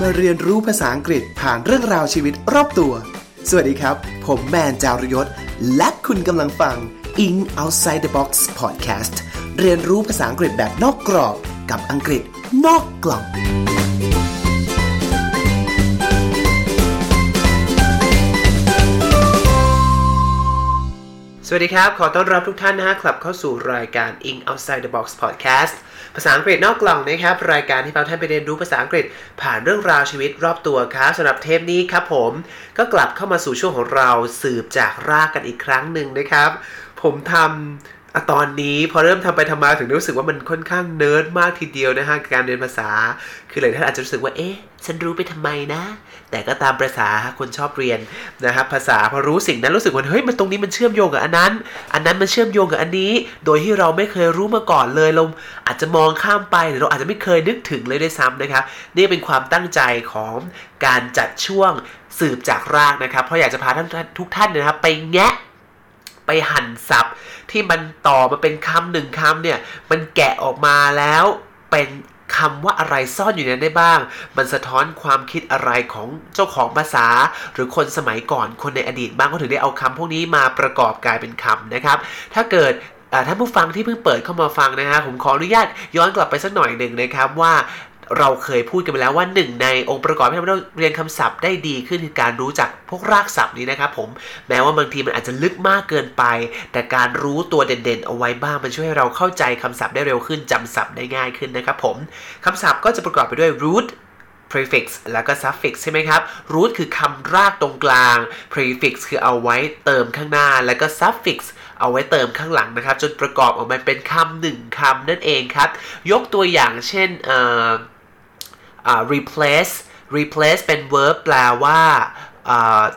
มาเรียนรู้ภาษาอังกฤษผ่านเรื่องราวชีวิตรอบตัว สวัสดีครับ ผมแมนจารยศ และคุณกำลังฟัง In Outside the Box Podcast เรียนรู้ภาษาอังกฤษแบบนอกกรอบกับอังกฤษนอกกล่องสวัสดีครับ ขอต้อนรับทุกท่านนะฮะกลับเข้าสู่รายการ In Outside the Box Podcast ภาษาอังกฤษนอกกล่องนะครับ รายการที่พาท่านไปเรียนรู้ภาษาอังกฤษ ผ่านเรื่องราวชีวิตรอบตัวครับสำหรับเทปนี้ครับผม ก็กลับเข้ามาสู่ช่วงของเราสืบจากรากกันอีกครั้งหนึ่งนะครับ ผมทำอตอนนี้พอเริ่มทำไปทำมาถึงรู้สึกว่ามันค่อนข้างเนิร์ดมากทีเดียวนะฮะการเรียนภาษา คือหลายท่านอาจจะรู้สึกว่าเอ๊ะฉันรู้ไปทำไมนะ แต่ก็ตามภาษาคนชอบเรียนนะครับภาษาพอรู้สิ่งนั้นรู้สึกว่าเฮ้ยมันตรงนี้มันเชื่อมโยงกับอันนั้น อันนั้นมันเชื่อมโยงกับอันนี้ โดยที่เราไม่เคยรู้มาก่อนเลยเราอาจจะมองข้ามไปหรือเราอาจจะไม่เคยนึกถึงเลยด้วยซ้ำนะครับนี่เป็นความตั้งใจของการจัดช่วงสืบจากรากนะครับ เพราะอยากจะพาท่านทุกท่านนะครับ ไปแงะไปหั่นศัพท์ที่มันต่อมาเป็นคำหนึ่งคำเนี่ยมันแกะออกมาแล้วเป็น คำว่าอะไรซ่อนอยู่ในนั้นได้บ้าง มันสะท้อนความคิดอะไรของเจ้าของภาษา หรือคนสมัยก่อนคนในอดีตบ้างก็ถึงได้เอาคำพวกนี้มาประกอบกลายเป็นคำนะครับ ถ้าเกิดท่านผู้ฟังที่เพิ่งเปิดเข้ามาฟังนะฮะผมขออนุญาตย้อนกลับไปสักหน่อยหนึ่งนะครับว่า เราเคยพูดกันไปแล้วว่าหนึ่งในองค์ประกอบที่ทำให้เราเรียนคำศัพท์ได้ดีขึ้นคือการรู้จักพวกรากศัพท์นี้นะครับผมแม้ว่าบางทีมันอาจจะลึกมากเกินไป แต่การรู้ตัวเด่นๆ เอาไว้บ้างมันช่วยให้เราเข้าใจคำศัพท์ได้เร็วขึ้นจำศัพท์ได้ง่ายขึ้นนะครับผมคำศัพท์ก็จะประกอบไปด้วย root prefix แล้วก็ suffix ใช่ไหมครับ root คือคำรากตรงกลาง prefix คือเอาไว้เติมข้างหน้า แล้วก็ suffix เอาไว้เติมข้างหลังนะครับ จนประกอบออกมาเป็นคำหนึ่งคำนั่นเองครับ ยกตัวอย่างเช่น replace replace เป็น verb แปลว่า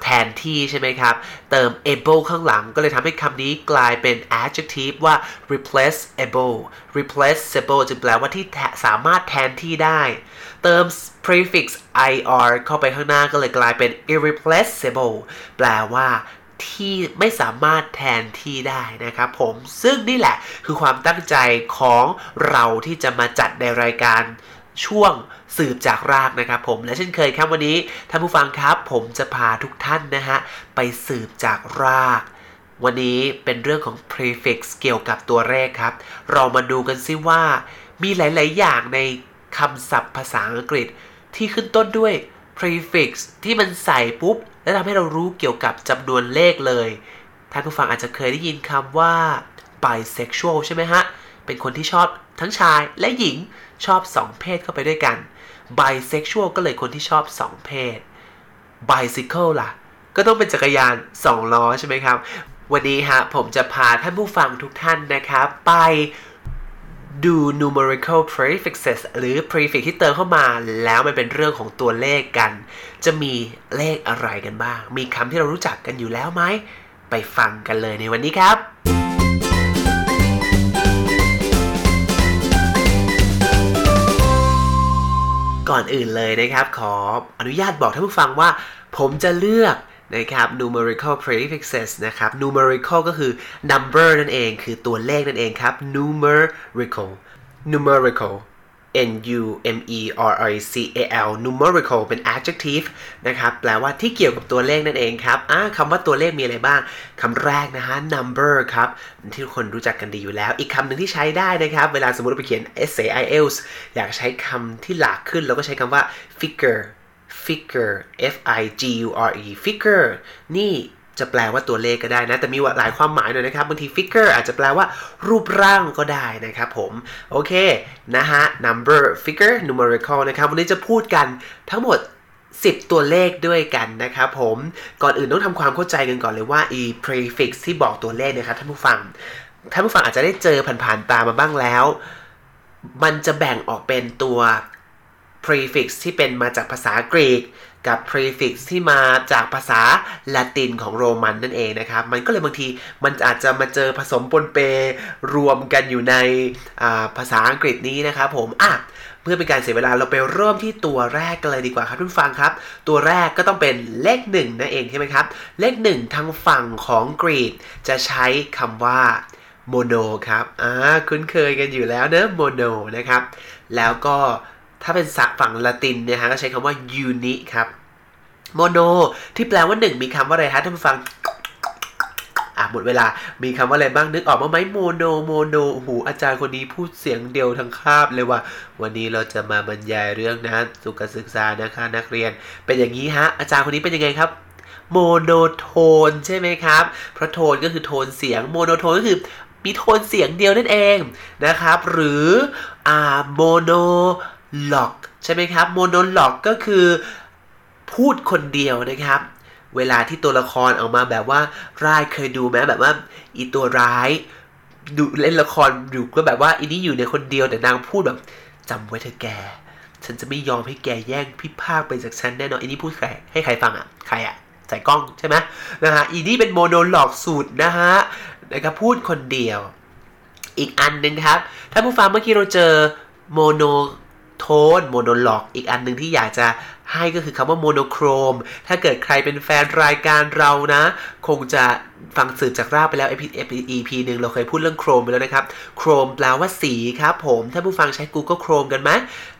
แทนที่ใช่ไหมครับ เติม able ข้างหลังก็เลยทำให้คำนี้กลายเป็น adjective ว่า replaceable replaceable จึงแปลว่าที่สามารถแทนที่ได้ เติม prefix ir เข้าไปข้างหน้าก็เลยกลายเป็น irreplaceable แปลว่าที่ไม่สามารถแทนที่ได้นะครับผมซึ่งนี่แหละคือความตั้งใจของเราที่จะมาจัดในรายการช่วง สืบจากรากนะครับผมและเช่นเคยครับวันนี้ท่านผู้ฟังครับ ผมจะพาทุกท่านนะฮะไปสืบจากราก วันนี้เป็นเรื่องของ prefix เกี่ยวกับตัวเลขครับ เรามาดูกันซิว่า มีหลาย ๆ อย่างในคำศัพท์ภาษาอังกฤษ ที่ขึ้นต้นด้วย prefix ที่มันใส่ปุ๊บ แล้วทำให้เรารู้เกี่ยวกับจำนวนเลขเลยท่านผู้ฟังอาจจะเคยได้ยินคำว่า bisexual ใช่ไหมฮะ เป็นคนที่ชอบทั้งชายและหญิงชอบ2เพศเข้าไปด้วยกัน bisexual ก็เลยคนที่ชอบ 2 เพศ bicycle ล่ะ ก็ต้องเป็นจักรยาน 2 ล้อใช่ไหมครับ วันนี้ฮะผมจะพาท่านผู้ฟังทุกท่านนะครับ ไปดู numerical prefixes หรือ prefix ที่เติมเข้ามาแล้วมันเป็นเรื่องของตัวเลขกัน จะมีเลขอะไรกันบ้าง มีคำที่เรารู้จักกันอยู่แล้วไหม ไปฟังกันเลยในวันนี้ครับ ก่อนอื่นเลยนะครับ ขออนุญาตบอกท่านผู้ฟังว่า ผมจะเลือกนะครับ numerical prefixes นะครับ numerical ก็คือ number นั่นเอง คือตัวเลขนั่นเองครับ numerical numerical n u m e r i c a l numerical เป็น adjective นะครับ แปลว่าที่เกี่ยวกับตัวเลขนั่นเองครับคำว่าตัวเลขมีอะไรบ้างคำแรกนะฮะ number ครับ ที่ทุกคนรู้จักกันดีอยู่แล้ว อีกคำหนึ่งที่ใช้ได้นะครับ เวลาสมมติเราไปเขียน essay IELTS อยากใช้คำที่หลากขึ้น เราก็ใช้คำว่า figure figure f i g u r e figure นี่ จะแปลว่าตัวเลขก็ได้นะ แต่มีหลายความหมายหน่อยนะครับบางที figure อาจจะแปลว่ารูปร่างก็ได้นะครับผม โอเค นะฮะ number figure numerical นะครับ วันนี้จะพูดกันทั้งหมด 10 ตัวเลขด้วยกันนะครับผม ก่อนอื่นต้องทำความเข้าใจกันก่อนเลยว่า e prefix ที่บอกตัวเลขนะครับท่านผู้ฟัง ท่านผู้ฟังอาจจะได้เจอผ่านๆตามาบ้างแล้ว มันจะแบ่งออกเป็นตัว prefix ที่เป็นมาจากภาษากรีก กับ prefix ที่มาจากภาษาละตินของโรมันนั่นเองนะครับ มันก็เลยบางทีมันอาจจะมาเจอผสมปนเปรวมกันอยู่ในภาษาอังกฤษนี้นะครับผมอะเพื่อเป็นการเสียเวลาเราไปเริ่มที่ตัวแรกกันเลยดีกว่าครับทุกฟังครับ ตัวแรกก็ต้องเป็นเลขหนึ่งนั่นเองใช่ไหมครับ เลขหนึ่งทางฝั่งของกรีกจะใช้คำว่า mono ครับ อ่า คุ้นเคยกันอยู่แล้วเนอะ mono นะครับ แล้วก็ ถ้าเป็นศัพท์ฝั่งละตินเนี่ยฮะก็ใช้คำว่า uni ครับ mono ที่แปลว่าหนึ่งมีคำว่าอะไรฮะท่านผู้ฟังอะหมดเวลา มีคำว่าอะไรบ้าง นึกออกมาไหม mono mono โอ้โหอาจารย์คนนี้พูดเสียงเดียวทั้งคาบเลยว่า วันนี้เราจะมาบรรยายเรื่องนะสุขศึกษานะคะนักเรียน เป็นอย่างนี้ฮะ อาจารย์คนนี้เป็นยังไงครับ monotone ใช่ไหมครับ เพราะโทนก็คือโทนเสียง monotone ก็คือมีโทนเสียงเดียวนั่นเองนะครับ หรืออ่า monologue ใช่ไหมครับ monologue ก็คือพูดคนเดียวนะครับ เวลาที่ตัวละครออกมาแบบว่าร้ายเคยดูไหมแบบว่าอีตัวร้ายดูเล่นละครอยู่ก็แบบว่าอีนี้อยู่ในคนเดียวแต่นางพูดแบบจำไว้เธอแก ฉันจะไม่ยอมให้แกแย่งพี่ภาคไปจากฉันแน่นอนอีนี้พูดใครให้ใครฟังอะใครอะใส่กล้องใช่ไหมนะฮะอีนี่เป็น monologue สุดนะฮะนะครับพูดคนเดียว อีกอันหนึ่งครับ ถ้าผู้ฟังเมื่อกี้เราเจอ monotone monologue อีกอันหนึ่งที่อยากจะให้ก็คือคำว่า monochrome ถ้าเกิดใครเป็นแฟนรายการเรานะ คงจะ ฟังสืบจากรากไปแล้ว EP หนึ่งเราเคยพูดเรื่อง chrome ไปแล้วนะครับ chrome แปลว่าสีครับผม ถ้าผู้ฟังใช้ Google Chrome กันไหม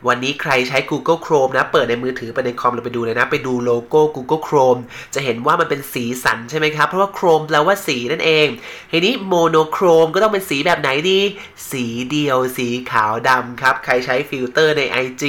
วันนี้ใครใช้ Google Chrome นะ เปิดในมือถือไปในคอมเราไปดูเลยนะ ไปดูโลโก้ Google Chrome จะเห็นว่ามันเป็นสีสันใช่ไหมครับ เพราะว่า chrome แปลว่าสีนั่นเอง ทีนี้ monochrome ก็ต้องเป็นสีแบบไหนดี สีเดียว สีขาวดำครับ ใครใช้ฟิลเตอร์ใน IG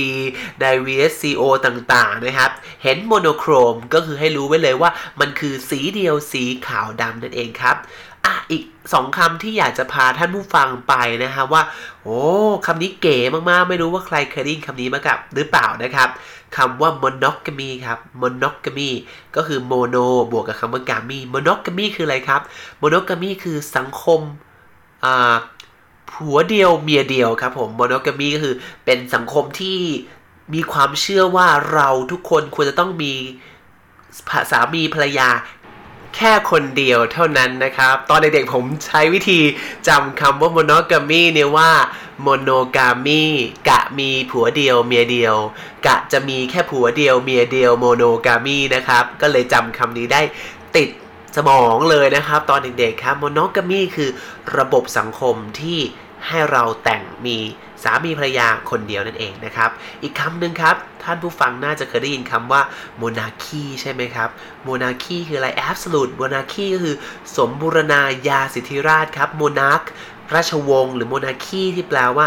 ใน VSCO ต่างๆนะครับ เห็น monochrome ก็คือให้รู้ไว้เลยว่ามันคือสีเดียว สีขาวดำนั่นเองครับอะอีกสองคำที่อยากจะพาท่านผู้ฟังไปนะฮะว่า โอ้คำนี้เก๋มากๆ ไม่รู้ว่าใครเคยได้ยินคำนี้มากับหรือเปล่านะครับคำว่า monogamy ครับ monogamy ก็คือ mono บวกกับคำว่า gamy monogamy คืออะไรครับ monogamy คือสังคมอ่าผัวเดียวเมียเดียวครับผม monogamy ก็คือเป็นสังคมที่มีความเชื่อว่าเราทุกคนควรจะต้องมีสามีภรรยา แค่คนเดียวเท่านั้นนะครับ ตอนเด็กๆผมใช้วิธีจำคำว่า monogamy เนี่ยว่า monogamy กะมีผัวเดียวเมียเดียว กะจะมีแค่ผัวเดียวเมียเดียว monogamy นะครับ ก็เลยจำคำนี้ได้ติดสมองเลยนะครับ ตอนเด็กๆครับ monogamy คือระบบสังคมที่ให้เราแต่งมีสามีภรรยาคนเดียวนั่นเองนะครับ อีกคำหนึ่งครับ ท่านผู้ฟังน่าจะเคยได้ยินคำว่า monarchy ใช่ไหมครับ monarchy คืออะไร absolute monarchy ก็คือสมบูรณาญาสิทธิราชครับ monarch ราชวงศ์หรือ monarchy ที่แปลว่า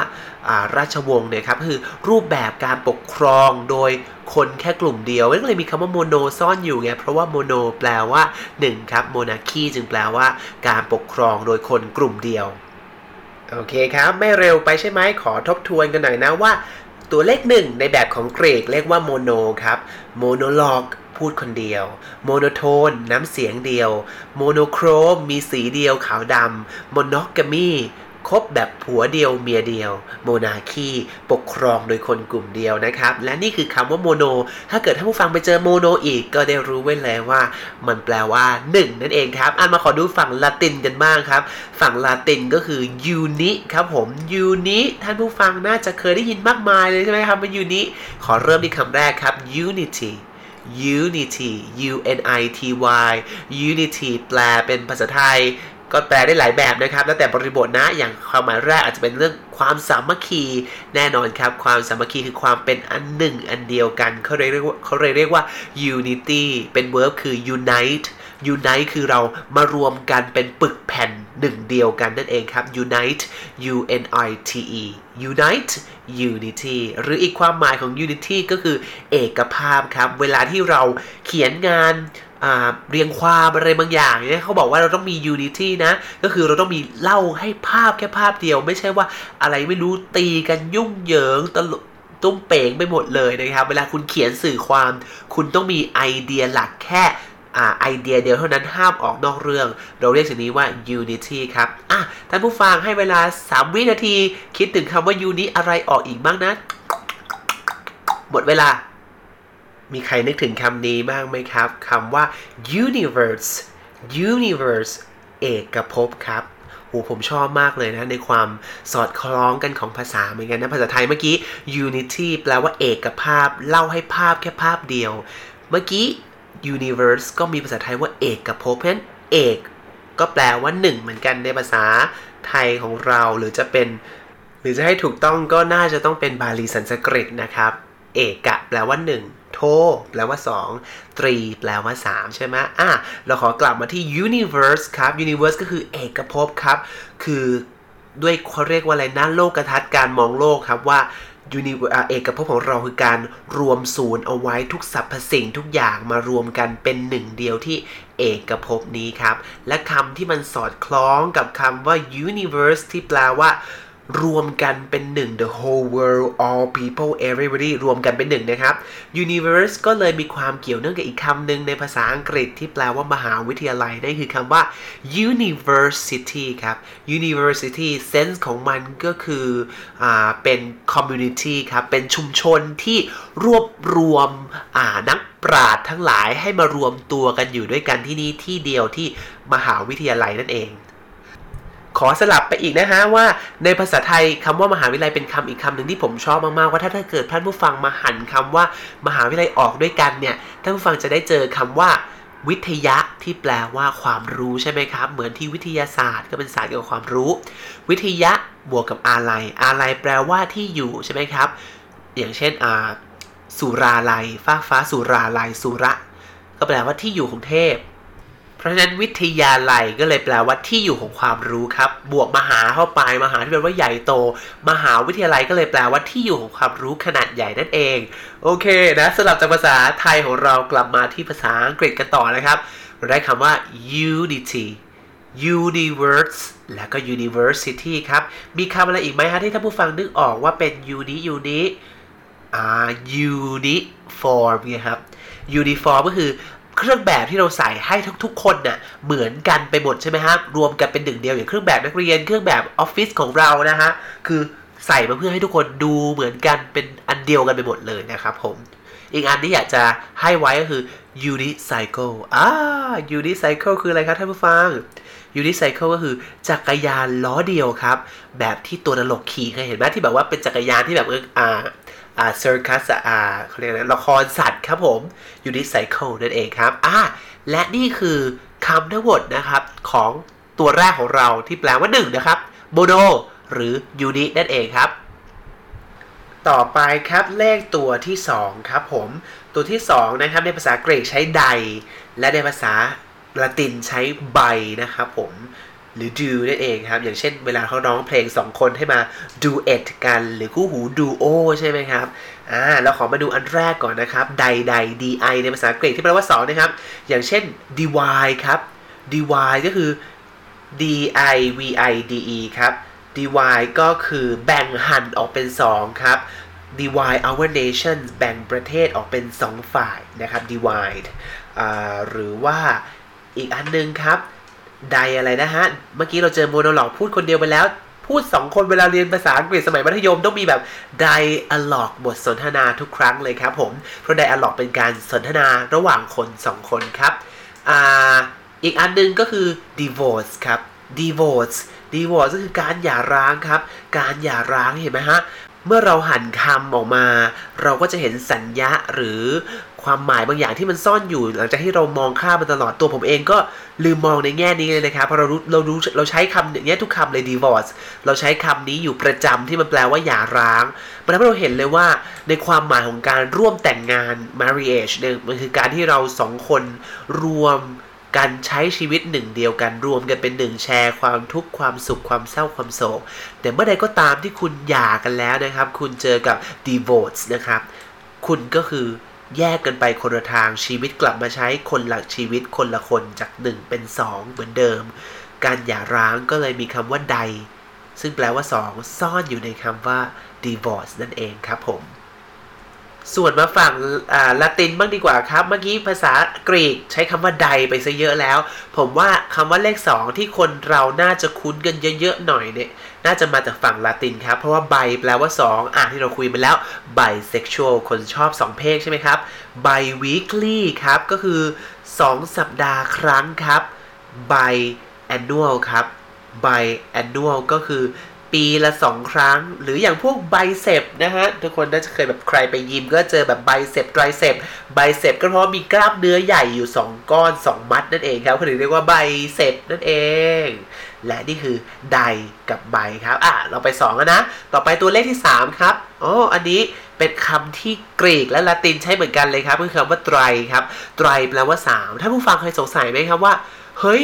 ราชวงศ์เนี่ยครับคือรูปแบบการปกครองโดยคนแค่กลุ่มเดียวก็เลยมีคำว่าโมโนซ่อนอยู่ไงเพราะว่าโมโนแปลว่า1ครับ monarchy จึงแปลว่าการปกครองโดยคนกลุ่มเดียวโอเคครับ ไม่เร็วไปใช่ไหมขอทบทวนกันหน่อยนะว่า ตัวเลขหนึ่งในแบบของกรีกเรียกว่า mono ครับ monologue พูดคนเดียว monotone น้ำเสียงเดียว monochrome มีสีเดียวขาวดำ monogamy คบแบบผัวเดียวเมียเดียว monarchy ปกครองโดยคนกลุ่มเดียวนะครับ และนี่คือคำว่า mono ถ้าเกิดท่านผู้ฟังไปเจอโมโนอีกก็ได้รู้ไว้แล้วว่า มันแปลว่า1นั่นเองครับ อันมาขอดูฝั่งละตินกันบ้างครับ ฝั่งละตินก็คือยูนิครับผมยูนิท่านผู้ฟังน่าจะเคยได้ยินมากมายเลยใช่ไหมครับว่ายูนิขอเริ่มที่คำแรกครับ unity unity u n i t y unity แปลเป็นภาษาไทย ก็แปลได้หลายแบบนะครับ แล้วแต่บริบทนะ อย่างความหมายแรกอาจจะเป็นเรื่องความสามัคคี แน่นอนครับ ความสามัคคีคือความเป็นอันหนึ่งอันเดียวกัน เขาเรียกว่าเขาเลยเรียกว่า unity เป็น verb คือ unite unite คือเรามารวมกันเป็นปึกแผ่นหนึ่งเดียวกันนั่นเองครับ unite u n i t e unite unity หรืออีกความหมายของ unity ก็คือเอกภาพครับ เวลาที่เราเขียนงาน เรียงความอะไรบางอย่างเนี่ยเขาบอกว่าเราต้องมี unity นะ ก็คือเราต้องมีเล่าให้ภาพแค่ภาพเดียว ไม่ใช่ว่าอะไรไม่รู้ตีกันยุ่งเหยิงตลตุ้มเป่งไปหมดเลยนะครับ เวลาคุณเขียนสื่อความ คุณต้องมีไอเดียหลักแค่ไอเดียเดียวเท่านั้นห้ามออกนอกเรื่อง เราเรียกสิ่งนี้ว่า unity ครับอะท่านผู้ฟังให้เวลา 3 วินาที คิดถึงคำว่า unity อะไรออกอีกบ้างนะ หมดเวลา มีใครนึกถึงคำนี้บ้างไหมครับคำว่า universe universe เอกภพครับโหผมชอบมากเลยนะ ในความสอดคล้องกันของภาษาเหมือนกันนะ ภาษาไทยเมื่อกี้ unity แปลว่าเอกภาพ เล่าให้ภาพแค่ภาพเดียว เมื่อกี้ universe ก็มีภาษาไทยว่าเอกภพเพราะฉะนั้นเอกก็แปลว่าหนึ่งเหมือนกันในภาษาไทยของเราหรือจะเป็น หรือจะให้ถูกต้องก็น่าจะต้องเป็นบาลีสันสกฤตนะครับ เอกะแปลว่า1 โทแปลว่า 2 ตรีแปลว่า 3 ใช่ไหมอะ เราขอกลับมาที่ universe ครับ universe ก็คือเอกภพครับ คือด้วยเขาเรียกว่าอะไรนะโลกทัศน์การมองโลกครับว่ายูนิเอกภพของเราคือการรวมศูนย์เอาไว้ทุกสรรพสิ่งทุกอย่างมารวมกันเป็นหนึ่งเดียวที่เอกภพนี้ครับ และคำที่มันสอดคล้องกับคำว่า universe ที่แปลว่า รวมกันเป็นหนึ่ง the whole world all people everybody รวมกันเป็นหนึ่งนะครับ universe ก็เลยมีความเกี่ยวเนื่องกับอีกคำหนึ่งในภาษาอังกฤษที่แปลว่ามหาวิทยาลัยนั่นคือคำว่า university ครับ university sense ของมันก็คืออเป็น community ครับ เป็นชุมชนที่รวบรวมนักปราชญ์ทั้งหลายให้มารวมตัวกันอยู่ด้วยกันที่นี่ที่เดียวที่มหาวิทยาลัยนั่นเอง ขอสลับไปอีกนะฮะว่าในภาษาไทยคำว่ามหาวิทยาลัยเป็นคำอีกคำหนึ่งที่ผมชอบมากๆว่าถ้าถ้าเกิดท่านผู้ฟังมาหันคำว่ามหาวิทยาลัยออกด้วยกันเนี่ยท่านผู้ฟังจะได้เจอคำว่าวิทยะที่แปลว่าความรู้ใช่ไหมครับ เหมือนที่วิทยาศาสตร์ก็เป็นศาสตร์เกี่ยวกับความรู้ วิทยะบวกกับอาลัยอาลัยแปลว่าที่อยู่ใช่ไหมครับ อย่างเช่นอ่าสุราลัยฟ้าฟ้าสุราลัยสุระ ก็แปลว่าที่อยู่ของเทพ เพราะฉะนั้นวิทยาลัยก็เลยแปลว่าที่อยู่ของความรู้ครับ บวกมหาเข้าไปมหาที่แปลว่าใหญ่โต มหาวิทยาลัยก็เลยแปลว่าที่อยู่ของความรู้ขนาดใหญ่นั่นเอง โอเคนะสลับจากภาษาไทยของเรากลับมาที่ภาษาอังกฤษกันต่อนะครับเราได้คำว่า unity universe แล้วก็ university ครับ มีคำอะไรอีกไหมฮะที่ท่านผู้ฟังนึกออกว่าเป็น uni uni อ่า uniform เนี่ยครับ uniform ก็คือ เครื่องแบบที่เราใส่ให้ทุกๆ คนน่ะเหมือนกันไปหมดใช่ไหมครับรวมกันเป็นหนึ่งเดียวอย่างเครื่องแบบนักเรียน เครื่องแบบออฟฟิศของเรานะฮะคือใส่มาเพื่อให้ทุกคนดูเหมือนกันเป็นอันเดียวกันไปหมดเลยนะครับผม อีกอันที่อยากจะให้ไว้ก็คือ unicycle อ่า unicycle คืออะไรครับท่านผู้ฟัง unicycle ก็คือจักรยานล้อเดียวครับ แบบที่ตัวนรกขี่เคยเห็นไหมที่แบบว่าเป็นจักรยานที่แบบอ่า อ่าเซอร์คัสอ่าเขาเรียกอะไรละครสัตว์ครับผมยูนิไซเคิลนั่นเองครับอ่าและนี่คือคำทั้งหมดนะครับของตัวแรกของเราที่แปลว่า1นะครับโบโนหรือยูนินั่นเองครับ ต่อไปครับเลขตัวที่2ครับผมตัวที่2นะครับในภาษากรีกใช้ไดและในภาษาละตินใช้ใบนะครับผม หรือ do นั่นเองครับ อย่างเช่นเวลาเขาร้องเพลง 2 คนให้มา duet กันหรือคู่หู duo ใช่ไหมครับอ่าเราขอมาดูอันแรกก่อนนะครับ ใดใด di ในภาษาอังกฤษที่แปลว่า 2 นะครับ อย่างเช่น dy ครับ dy ก็คือ di vi de ครับ dy ก็คือแบ่งหั่นออกเป็น 2 ครับ divide our nation แบ่งประเทศออกเป็น 2 ฝ่ายนะครับ divide อ่าหรือว่าอีกอันนึงครับ di อะไรนะฮะ เมื่อกี้เราเจอ monologue พูดคนเดียวไปแล้ว พูด 2 คนเวลาเรียนภาษาอังกฤษสมัยมัธยมต้องมีแบบ dialogue บทสนทนาทุกครั้งเลยครับผม เพราะ dialogue เป็นการสนทนาระหว่างคน 2 คนครับอ่าอีกอันนึงก็คือ divorce ครับ divorce divorce ก็คือการหย่าร้างครับ การหย่าร้างเห็นไหมฮะ เมื่อเราหั่นคำออกมา เราก็จะเห็นสัญญาหรือ ความหมายบางอย่างที่มันซ่อนอยู่ หลังจากที่เรามองข้ามมาตลอดตัวผมเองก็ลืมมองในแง่นี้เลยนะครับเพราะเรารู้เรารู้เราใช้คำอย่างเงี้ยทุกคำเลย divorce เราใช้คำนี้อยู่ประจำที่มันแปลว่าหย่าร้างมันทำให้เราเห็นเลยว่าในความหมายของการร่วมแต่งงาน marriage เนี่ยมันคือการที่เราสองคนรวมการใช้ชีวิตหนึ่งเดียวกันรวมกันเป็นหนึ่งแชร์ความทุกข์ความสุขความเศร้าความโศก แต่เมื่อใดก็ตามที่คุณหย่ากันแล้วนะครับ คุณเจอกับ divorce นะครับ คุณก็คือ แยกกันไปคนละทางชีวิตกลับมาใช้คนหลักชีวิตคนละคนจากหนึ่งเป็นสองเหมือนเดิม การหย่าร้างก็เลยมีคำว่าใด ซึ่งแปลว่าสองซ่อนอยู่ในคำว่า divorce นั่นเองครับผม ส่วนมาฝั่งละตินบ้างดีกว่าครับ เมื่อกี้ภาษากรีกใช้คำว่าใดไปซะเยอะแล้ว ผมว่าคำว่าเลข 2 ที่คนเราน่าจะคุ้นกันเยอะๆหน่อยเนี่ยน่าจะมาจากฝั่งละตินครับ เพราะว่าไบแปลว่า 2 อะที่เราคุยไปแล้ว bisexual คนชอบ 2 เพศใช่ไหมครับ bi-weekly ครับ ก็คือ 2 สัปดาห์ครั้งครับ bi-annual ครับ bi-annual ก็คือ ปีละ2ครั้ง หรืออย่างพวกไบเซปนะฮะ ทุกคนน่าจะเคยแบบใครไปยิมก็เจอแบบไบเซปไตรเซปไบเซปก็เพราะมีกล้ามเนื้อใหญ่อยู่ 2 ก้อน 2 มัดนั่นเองครับเขาถึงเรียกว่าไบเซปนั่นเอง และนี่คือใดกับใบครับ อะ เราไป2แล้วนะ ต่อไปตัวเลขที่ 3 ครับอ๋ออันนี้เป็นคำที่กรีกและละตินใช้เหมือนกันเลยครับคือคำว่าไตรครับไตรแปลว่า 3 ถ้าผู้ฟังเคยสงสัยไหมครับว่า เฮ้ย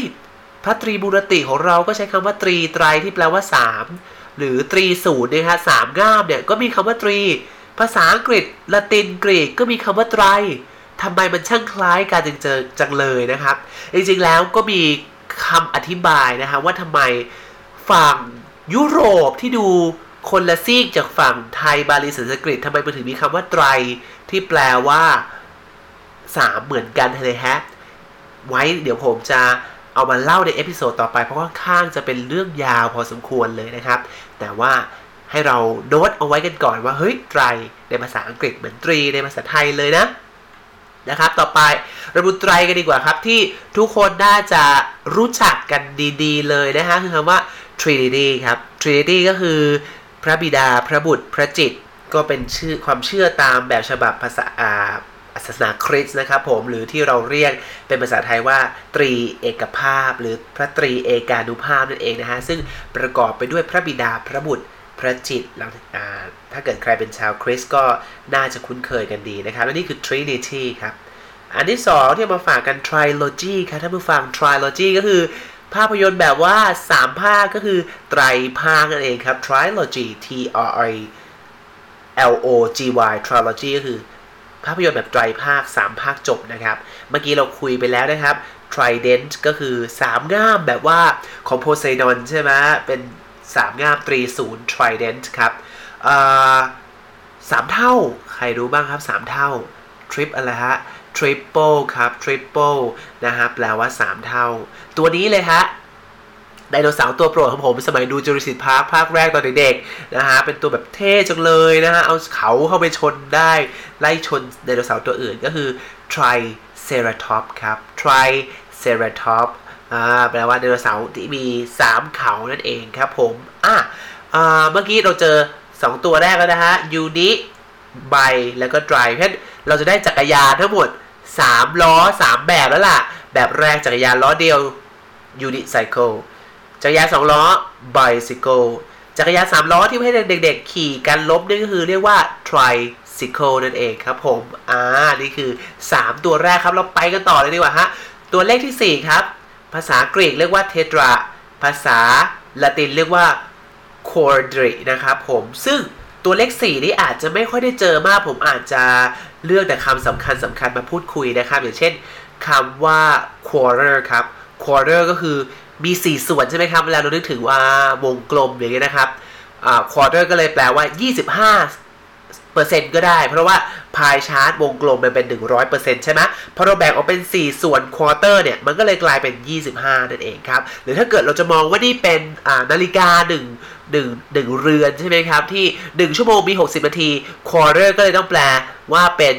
พระตรีบุรติของเราก็ใช้คำว่าตรีไตรที่แปลว่า 3 หรือตรีศูนย์นะฮะสามง่ามเนี่ยก็มีคำว่าตรี ภาษาอังกฤษละตินกรีกก็มีคำว่า tri ทำไมมันช่างคล้ายกันจังเจอจังเลยนะครับ จริงๆแล้วก็มีคำอธิบายนะฮะว่าทำไมฝั่งยุโรปที่ดูคนละซีกจากฝั่งไทยบาลีสันสกฤตทำไมมันถึงมีคำว่าไตรที่แปลว่าสามเหมือนกันเลยฮะ ไว้เดี๋ยวผมจะ เอามาเล่าใน episode ต่อไปเพราะว่าค่อนข้างจะเป็นเรื่องยาวพอสมควรเลยนะครับ แต่ว่าให้เราโน้ตเอาไว้กันก่อนว่าเฮ้ยไตรในภาษาอังกฤษเหมือนตรีในภาษาไทยเลยนะนะครับ ต่อไประบุไตรกันดีกว่าครับที่ทุกคนน่าจะรู้จักกันดีๆ เลยนะฮะคือคำว่า Trinity ครับ Trinity ก็คือพระบิดาพระบุตรพระจิต ก็เป็นชื่อความเชื่อตามแบบฉบับภาษา ศาสนาคริสต์นะครับผมหรือที่เราเรียกเป็นภาษาไทยว่า ตรีเอกภาพ หรือพระตรีเอกานุภาพนั่นเองนะฮะซึ่งประกอบไปด้วยพระบิดาพระบุตรพระจิตถ้าเกิดใครเป็นชาวคริสต์ก็น่าจะคุ้นเคยกันดีนะครับและนี่คือ Trinity ครับอันที่สองที่มาฝากกัน Trilogy ครับท่านผู้ฟัง Trilogy ก็คือภาพยนตร์แบบว่า 3 ภาคก็คือไตรภาคนั่นเองครับ Trilogy T R I L O G Y Trilogy ก็คือ ภาพยนตร์แบบไตรภาค 3 ภาคจบนะครับ เมื่อกี้เราคุยไปแล้วนะครับ Trident ก็คือ3ง่ามแบบว่าของโพไซดอนใช่ไหมเป็น 3ง่ามตรีศูนย์ Trident ครับสามเท่า ใครรู้บ้างครับ 3 เท่า Trip อะไรฮะ Triple ครับ Triple นะฮะแปลว่า 3 เท่า ตัวนี้เลยฮะ ไดโนเสาร์ตัวโปรดของผมสมัยดู Jurassic Park ภาคแรกตอนเด็กๆนะฮะเป็นตัวแบบเท่จังเลยนะฮะเอาเขาเข้าไปชนได้ ไล่ชนไดโนเสาร์ตัวอื่นก็คือ Triceratops ครับ Triceratops อ่าแปลว่าไดโนเสาร์ที่มี 3 เขานั่นเองครับผมอะเมื่อกี้เราเจอ 2 ตัวแรกแล้วนะฮะยูนิไบแล้วก็ dry เพราะเราจะได้จักรยานทั้งหมด 3 ล้อ 3 แบบแล้วล่ะ แบบแรกจักรยานล้อเดียว unicycle จักรยาน2ล้อ bicycle จักรยาน3ล้อที่ให้เด็กๆ ขี่กันลบนี่ก็คือเรียกว่า tricycle นั่นเองครับผม อ่า นี่คือ 3 ตัวแรกครับ เราไปกันต่อเลยดีกว่าฮะ ตัวเลขที่ 4 ครับ ภาษากรีกเรียกว่า tetra ภาษาละตินเรียกว่า quadri นะครับผม ซึ่งตัวเลข 4 นี่อาจจะไม่ค่อยได้เจอมาก ผมอาจจะเลือกแต่คำสำคัญสำคัญมาพูดคุยนะครับ อย่างเช่นคำว่า quarter ครับ quarter ก็คือมี 4 ส่วนใช่ไหมครับ เวลาเรานึกถึงว่าวงกลมอย่างเงี้ยนะครับ quarter ก็เลยแปลว่า 25เปอร์เซ็นต์ก็ได้ เพราะว่า pie chart วงกลมมันเป็น 100%ใช่ไหมพอเราแบ่งออกเป็น 4 ส่วน quarter เนี่ย มันก็เลยกลายเป็น 25 นั่นเองครับ หรือถ้าเกิดเราจะมองว่านี่เป็นนาฬิกา1 1 1เรือนใช่ไหมครับ ที่ 1 ชั่วโมงมี 60 นาที quarter ก็เลยต้องแปลว่าเป็น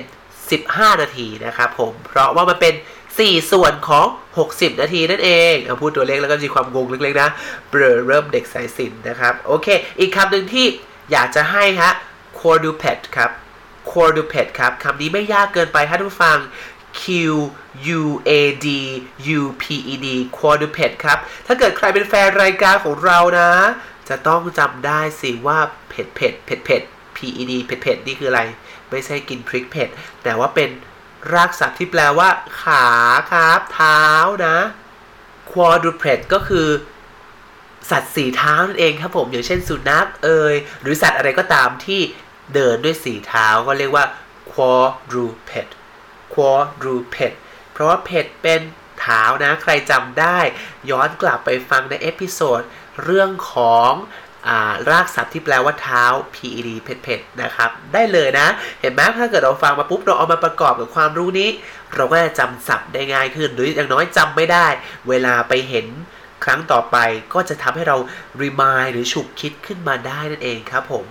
15 นาทีนะครับผม เพราะว่ามันเป็น 4 ส่วนของ 60 นาทีนั่นเองเอาพูดตัวเลขแล้วก็มีความงงเล็กๆนะเบอเริ่มเด็กสายสินนะครับ โอเค อีกคำหนึ่งที่อยากจะให้ฮะ quadruped ครับ quadruped ครับคำนี้ไม่ยากเกินไปท่านผู้ฟัง Q U A D U P E D quadruped ครับ ถ้าเกิดใครเป็นแฟนรายการของเรานะ จะต้องจำได้สิว่าเผ็ดเผ็ดเผ็ดเผ็ด P E D เผ็ดเผ็ดนี่คืออะไร ไม่ใช่กินพริกเผ็ด แต่ว่าเป็น รากศัพท์ที่แปลว่า ขาครับเท้านะ quadruped ก็คือ สัตว์สี่เท้านั่นเองครับผมอย่างเช่นสุนัขเอยหรือสัตว์อะไรก็ตามที่เดินด้วยสี่เท้าก็เรียกว่า quadruped quadruped เพราะว่าเพดเป็นเท้านะ ใครจำได้ ย้อนกลับไปฟังใน episode เรื่องของ รากศัพท์ที่แปลว่าเท้า ped ped ped นะครับ ได้เลยนะ เห็นไหมถ้าเกิดเราฟังมาปุ๊บเราเอามาประกอบกับความรู้นี้ เราก็จะจำศัพท์ได้ง่ายขึ้น หรืออย่างน้อยจำไม่ได้ เวลาไปเห็นครั้งต่อไปก็จะทำให้เรา remind หรือฉุกคิดขึ้นมาได้นั่นเองครับผม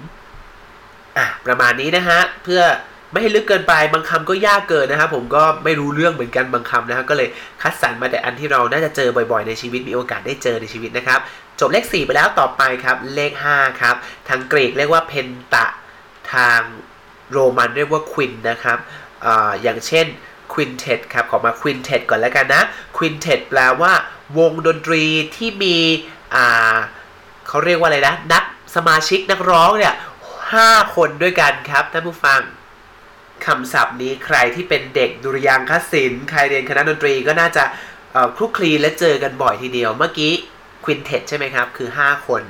อะประมาณนี้นะฮะ เพื่อไม่ให้ลึกเกินไปบางคำก็ยากเกินนะครับผมก็ไม่รู้เรื่องเหมือนกันบางคำนะฮะก็เลยคัดสรรมาแต่อันที่เราน่าจะเจอบ่อยๆ ในชีวิตมีโอกาสได้เจอในชีวิตนะครับ จบเลข 4 ไปแล้วต่อไปครับ เลข 5 ครับ ทางกรีกเรียกว่าเพนตะ ทางโรมันเรียกว่าควินนะครับออย่างเช่นควินเท t ครับขอมาควินเท t ก่อนแล้วกันนะควินเท t แปลว่าวงดนตรีที่มีอ่าเขาเรียกว่าอะไรนะ นักสมาชิกนักร้องเนี่ยห้าคนด้วยกันครับท่านผู้ฟังคำศัพท์นี้ใครที่เป็นเด็กดุริยางคศิลป์ใครเรียนคณะดนตรีก็น่าจะคลุกคลีและเจอกันบ่อยทีเดียวเมื่อกี้ ควินเท t ใช่ไหมครับ คือ 5 คน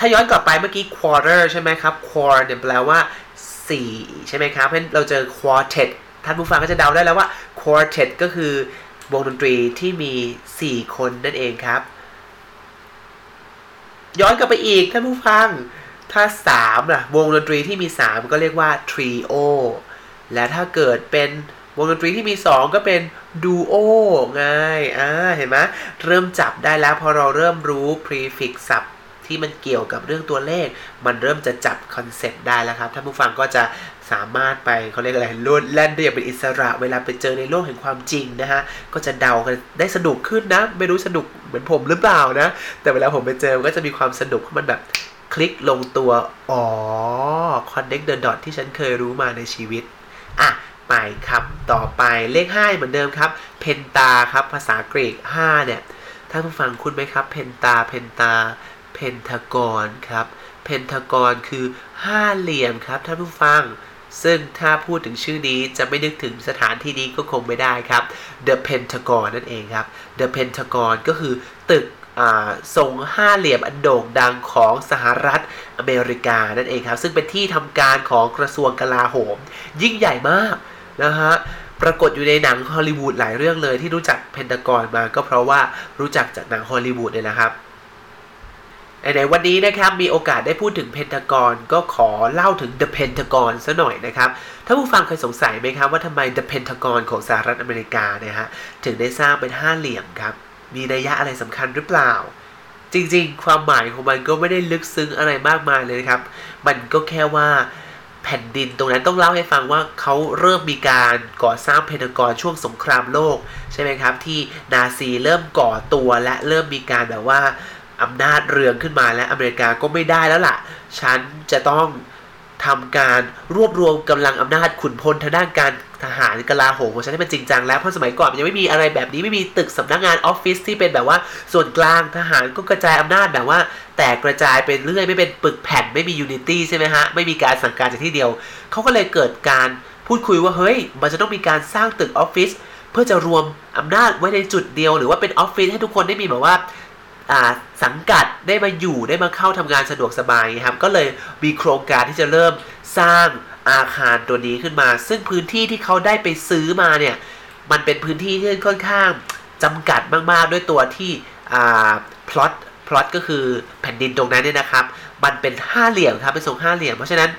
ถ้าย้อนกลับไปเมื่อกี้ quarter ใช่ไหมครับ quarter เนี่ยแปลว่า 4 ใช่ไหมครับเพราะเราเจอ quartet ท่านผู้ฟังก็จะเดาได้แล้วว่า quartet ก็คือวงดนตรีที่มี 4 คนนั่นเองครับ ย้อนกลับไปอีกท่านผู้ฟัง ถ้า3ล่ะวงดนตรีที่มี 3 ก็เรียกว่า trio และถ้าเกิดเป็น วงดนตรีที่มี 2 ก็เป็นดูโอไงอ่าเห็นไหมเริ่มจับได้แล้วพอเราเริ่มรู้ prefix ศัพท์ที่มันเกี่ยวกับเรื่องตัวเลข มันเริ่มจะจับคอนเซ็ปต์ได้แล้วครับท่านผู้ฟังก็จะสามารถไปเขาเรียกอะไรลดแล่นได้อย่างเป็นอิสระเวลาไปเจอในโลกแห่งความจริงนะฮะก็จะเดากันได้สนุกขึ้นนะ ไม่รู้สนุกเหมือนผมหรือเปล่านะ แต่เวลาผมไปเจอก็จะมีความสนุกมันแบบคลิกลงตัว อ๋อ connect the dot ที่ฉันเคยรู้มาในชีวิต อะ ไปครับต่อไปเลข5เหมือนเดิมครับ เพนตาครับ ภาษากรีก5เนี่ยท่านผู้ฟังคุณไหมครับ เพนตา เพนตา เพนทากอนครับ เพนทากอนคือห้าเหลี่ยมครับท่านผู้ฟัง ซึ่งถ้าพูดถึงชื่อนี้จะไม่นึกถึงสถานที่นี้ก็คงไม่ได้ครับ The Pentagon นั่นเองครับ The Pentagon ก็คือตึกทรงห้าเหลี่ยมอันโด่งดังของสหรัฐอเมริกานั่นเองครับ ซึ่งเป็นที่ทำการของกระทรวงกลาโหม ยิ่งใหญ่มาก นะฮะปรากฏอยู่ในหนังฮอลลีวูดหลายเรื่องเลยที่รู้จักเพนทากอนมาก็เพราะว่ารู้จักจากหนังฮอลลีวูดเนี่ยนะครับในวันนี้นะครับมีโอกาสได้พูดถึงเพนทากอนก็ขอเล่าถึง The Pentagon ซะหน่อยนะครับถ้าผู้ฟังเคยสงสัยไหมครับว่าทำไม The Pentagon ของสหรัฐอเมริกาเนี่ยฮะถึงได้สร้างเป็นห้าเหลี่ยมครับ มีนัยยะอะไรสำคัญหรือเปล่า จริงๆ ความหมายของมันก็ไม่ได้ลึกซึ้งอะไรมากมายเลยครับ มันก็แค่ว่า แผ่นดินตรงนั้นต้องเล่าให้ฟังว่าเขาเริ่มมีการก่อสร้างเพนกอนช่วงสงครามโลกใช่ไหมครับ ที่นาซีเริ่มก่อตัวและเริ่มมีการแบบว่าอำนาจเรืองขึ้นมาและอเมริกาก็ไม่ได้แล้วล่ะ ฉันจะต้อง ทำการรวบรวมกำลังอำนาจขุนพลทางด้านการทหารกลาโหมของฉันให้มันจริงจังแล้วเพราะสมัยก่อนมันยังไม่มีอะไรแบบนี้ไม่มีตึกสำนักงานออฟฟิศที่เป็นแบบว่าส่วนกลางทหารก็กระจายอำนาจแบบว่า แตกกระจายไปเรื่อยไม่เป็นปึกแผ่นไม่มี unity ใช่ไหมฮะไม่มีการสั่งการจากที่เดียวเขาก็เลยเกิดการพูดคุยว่าเฮ้ย มันจะต้องมีการสร้างตึกออฟฟิศเพื่อจะรวมอำนาจไว้ในจุดเดียว หรือว่าเป็นออฟฟิศให้ทุกคนได้มีแบบว่า สังกัดได้มาอยู่ได้มาเข้าทำงานสะดวกสบายครับก็เลยมีโครงการที่จะเริ่มสร้างอาคารตัวนี้ขึ้นมา ซึ่งพื้นที่ที่เขาได้ไปซื้อมาเนี่ยมันเป็นพื้นที่ที่ค่อนข้างจำกัดมากๆด้วยตัวที่พลอตพลอตก็คือแผ่นดินตรงนั้นเนี่ยนะครับ มันเป็นห้าเหลี่ยมครับเป็นทรงห้าเหลี่ยม เพราะฉะนั้น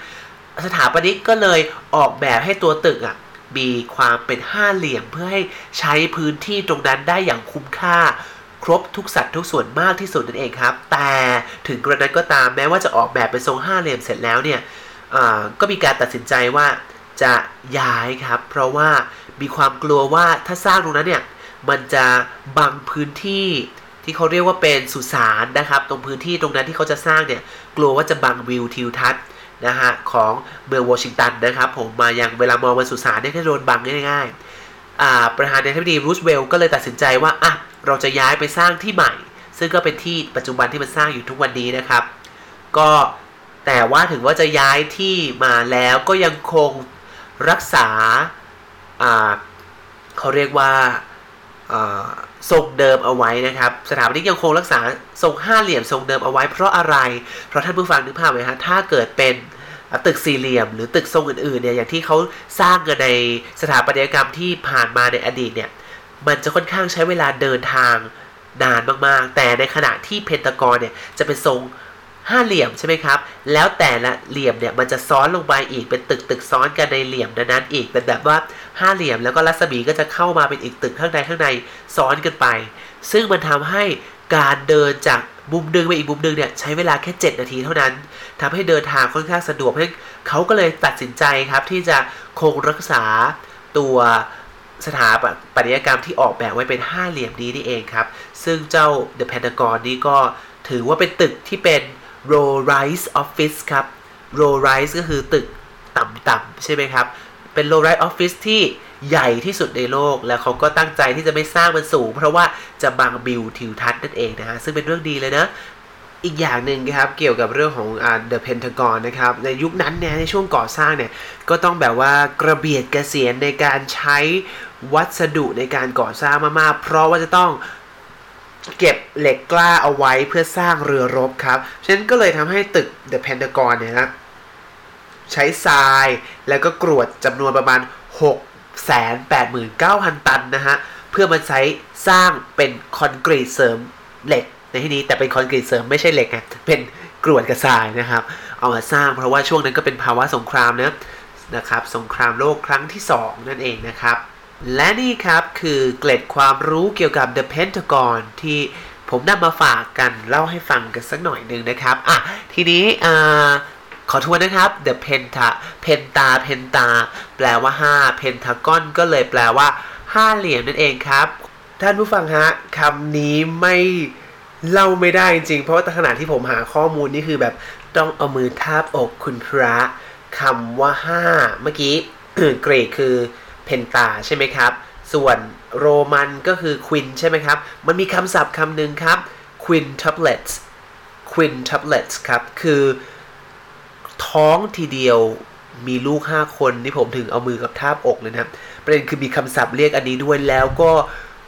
สถาปนิกก็เลยออกแบบให้ตัวตึกอะมีความเป็นห้าเหลี่ยมเพื่อให้ใช้พื้นที่ตรงนั้นได้อย่างคุ้มค่า ครบทุกสัตว์ทุกส่วนมากที่สุดนั่นเองครับ แต่ถึงกระนั้นก็ตามแม้ว่าจะออกแบบเป็นทรงห้าเหลี่ยมเสร็จแล้วเนี่ยก็มีการตัดสินใจว่าจะย้ายครับ เพราะว่ามีความกลัวว่าถ้าสร้างตรงนั้นเนี่ยมันจะบังพื้นที่ที่เขาเรียกว่าเป็นสุสานนะครับ ตรงพื้นที่ตรงนั้นที่เขาจะสร้างเนี่ยกลัวว่าจะบังวิวทิวทัศน์นะฮะของเมืองวอชิงตันนะครับ ผมมาอยังเวลามองบนสุสานเนี่ยก็โดนบังง่ายๆประธานาธิบดีรูสเวลก็เลยตัดสินใจว่าอะเราจะย้ายไปสร้างที่ใหม่ ซึ่งก็เป็นที่ปัจจุบันที่มันสร้างอยู่ทุกวันนี้นะครับ ก็แต่ว่าถึงว่าจะย้ายที่มาแล้วก็ยังคงรักษาเขาเรียกว่าทรงเดิมเอาไว้นะครับ สถาปนิกยังคงรักษาทรงห้าเหลี่ยมทรงเดิมเอาไว้ เพราะอะไร เพราะท่านผู้ฟังนึกภาพไหมฮะถ้าเกิดเป็นตึกสี่เหลี่ยม หรือตึกทรงอื่นๆเนี่ยอย่างที่เขาสร้างกันในสถาปัตยกรรมที่ผ่านมาในอดีตเนี่ย มันจะค่อนข้างใช้เวลาเดินทางนานมากๆ แต่ในขณะที่เพนตากอนเนี่ยจะเป็นทรงห้าเหลี่ยมใช่ไหมครับ แล้วแต่ละเหลี่ยมเนี่ยมันจะซ้อนลงไปอีกเป็นตึกตึกซ้อนกันในเหลี่ยมนั้นอีกเป็นแบบว่าห้าเหลี่ยมแล้วก็รัศมีก็จะเข้ามาเป็นอีกตึกข้างในข้างในซ้อนกันไป ซึ่งมันทำให้การเดินจากมุมหนึ่งไปอีกมุมหนึ่งเนี่ยใช้เวลาแค่ 7 นาทีเท่านั้นทำให้เดินทางค่อนข้างสะดวกให้เขาก็เลยตัดสินใจครับที่จะคงรักษาตัว สถาปัตยกรรมที่ออกแบบไว้เป็นห้าเหลี่ยมนี้นี่เองครับ ซึ่งเจ้า The Pentagon นี้ก็ถือว่าเป็นตึกที่เป็น low rise office ครับ low rise ก็คือตึกต่ำๆใช่ไหมครับ เป็น low rise office ที่ใหญ่ที่สุดในโลก แล้วเขาก็ตั้งใจที่จะไม่สร้างมันสูง เพราะว่าจะบังบิวทิวทัศน์นั่นเองนะฮะ ซึ่งเป็นเรื่องดีเลยนะ อีกอย่างหนึ่งครับเกี่ยวกับเรื่องของอ่า The Pentagon นะครับในยุคนั้นเนี่ยในช่วงก่อสร้างเนี่ยก็ต้องแบบว่ากระเบียดกระเสียนในการใช้วัสดุในการก่อสร้างมากๆ เพราะว่าจะต้องเก็บเหล็กกล้าเอาไว้เพื่อสร้างเรือรบครับฉะนั้นก็เลยทำให้ตึก The Pentagon เนี่ยนะใช้ทรายแล้วก็กรวดจำนวนประมาณ 6 8 9 0 0 0 ตันนะฮะ เพื่อมาใช้สร้างเป็นคอนกรีตเสริมเหล็ก ในที่นี้แต่เป็นคอนกรีตเสริมไม่ใช่เหล็กไงเป็นกรวดกระทรายนะครับ เอามาสร้างเพราะว่าช่วงนั้นก็เป็นภาวะสงครามนะนะครับ สงครามโลกครั้งที่ 2 นั่นเองนะครับ และนี่ครับคือเกล็ดความรู้เกี่ยวกับ The Pentagon ที่ผมนำมาฝากกันเล่าให้ฟังกันสักหน่อยหนึ่งนะครับอะทีนี้อ่าขอทวนนะครับ The Penta Penta Penta แปลว่า 5 Pentagon ก็เลยแปลว่าห้าเหลี่ยมนั่นเองครับ ท่านผู้ฟังฮะคำนี้ไม่ เล่าไม่ได้จริงๆเพราะว่าขณะที่ผมหาข้อมูลนี่คือแบบต้องเอามือทาบอกคุณพระคำว่า5เมื่อกี้เกรกคือเพนตาใช่ไหมครับ ส่วนโรมันก็คือควินใช่ไหมครับ มันมีคำศัพท์คำหนึ่งครับ quintuplets quintuplets ครับ คือท้องทีเดียวมีลูก 5 คน นี่ผมถึงเอามือกับทาบอกเลยนะครับ ประเด็นคือมีคำศัพท์เรียกอันนี้ด้วยแล้วก็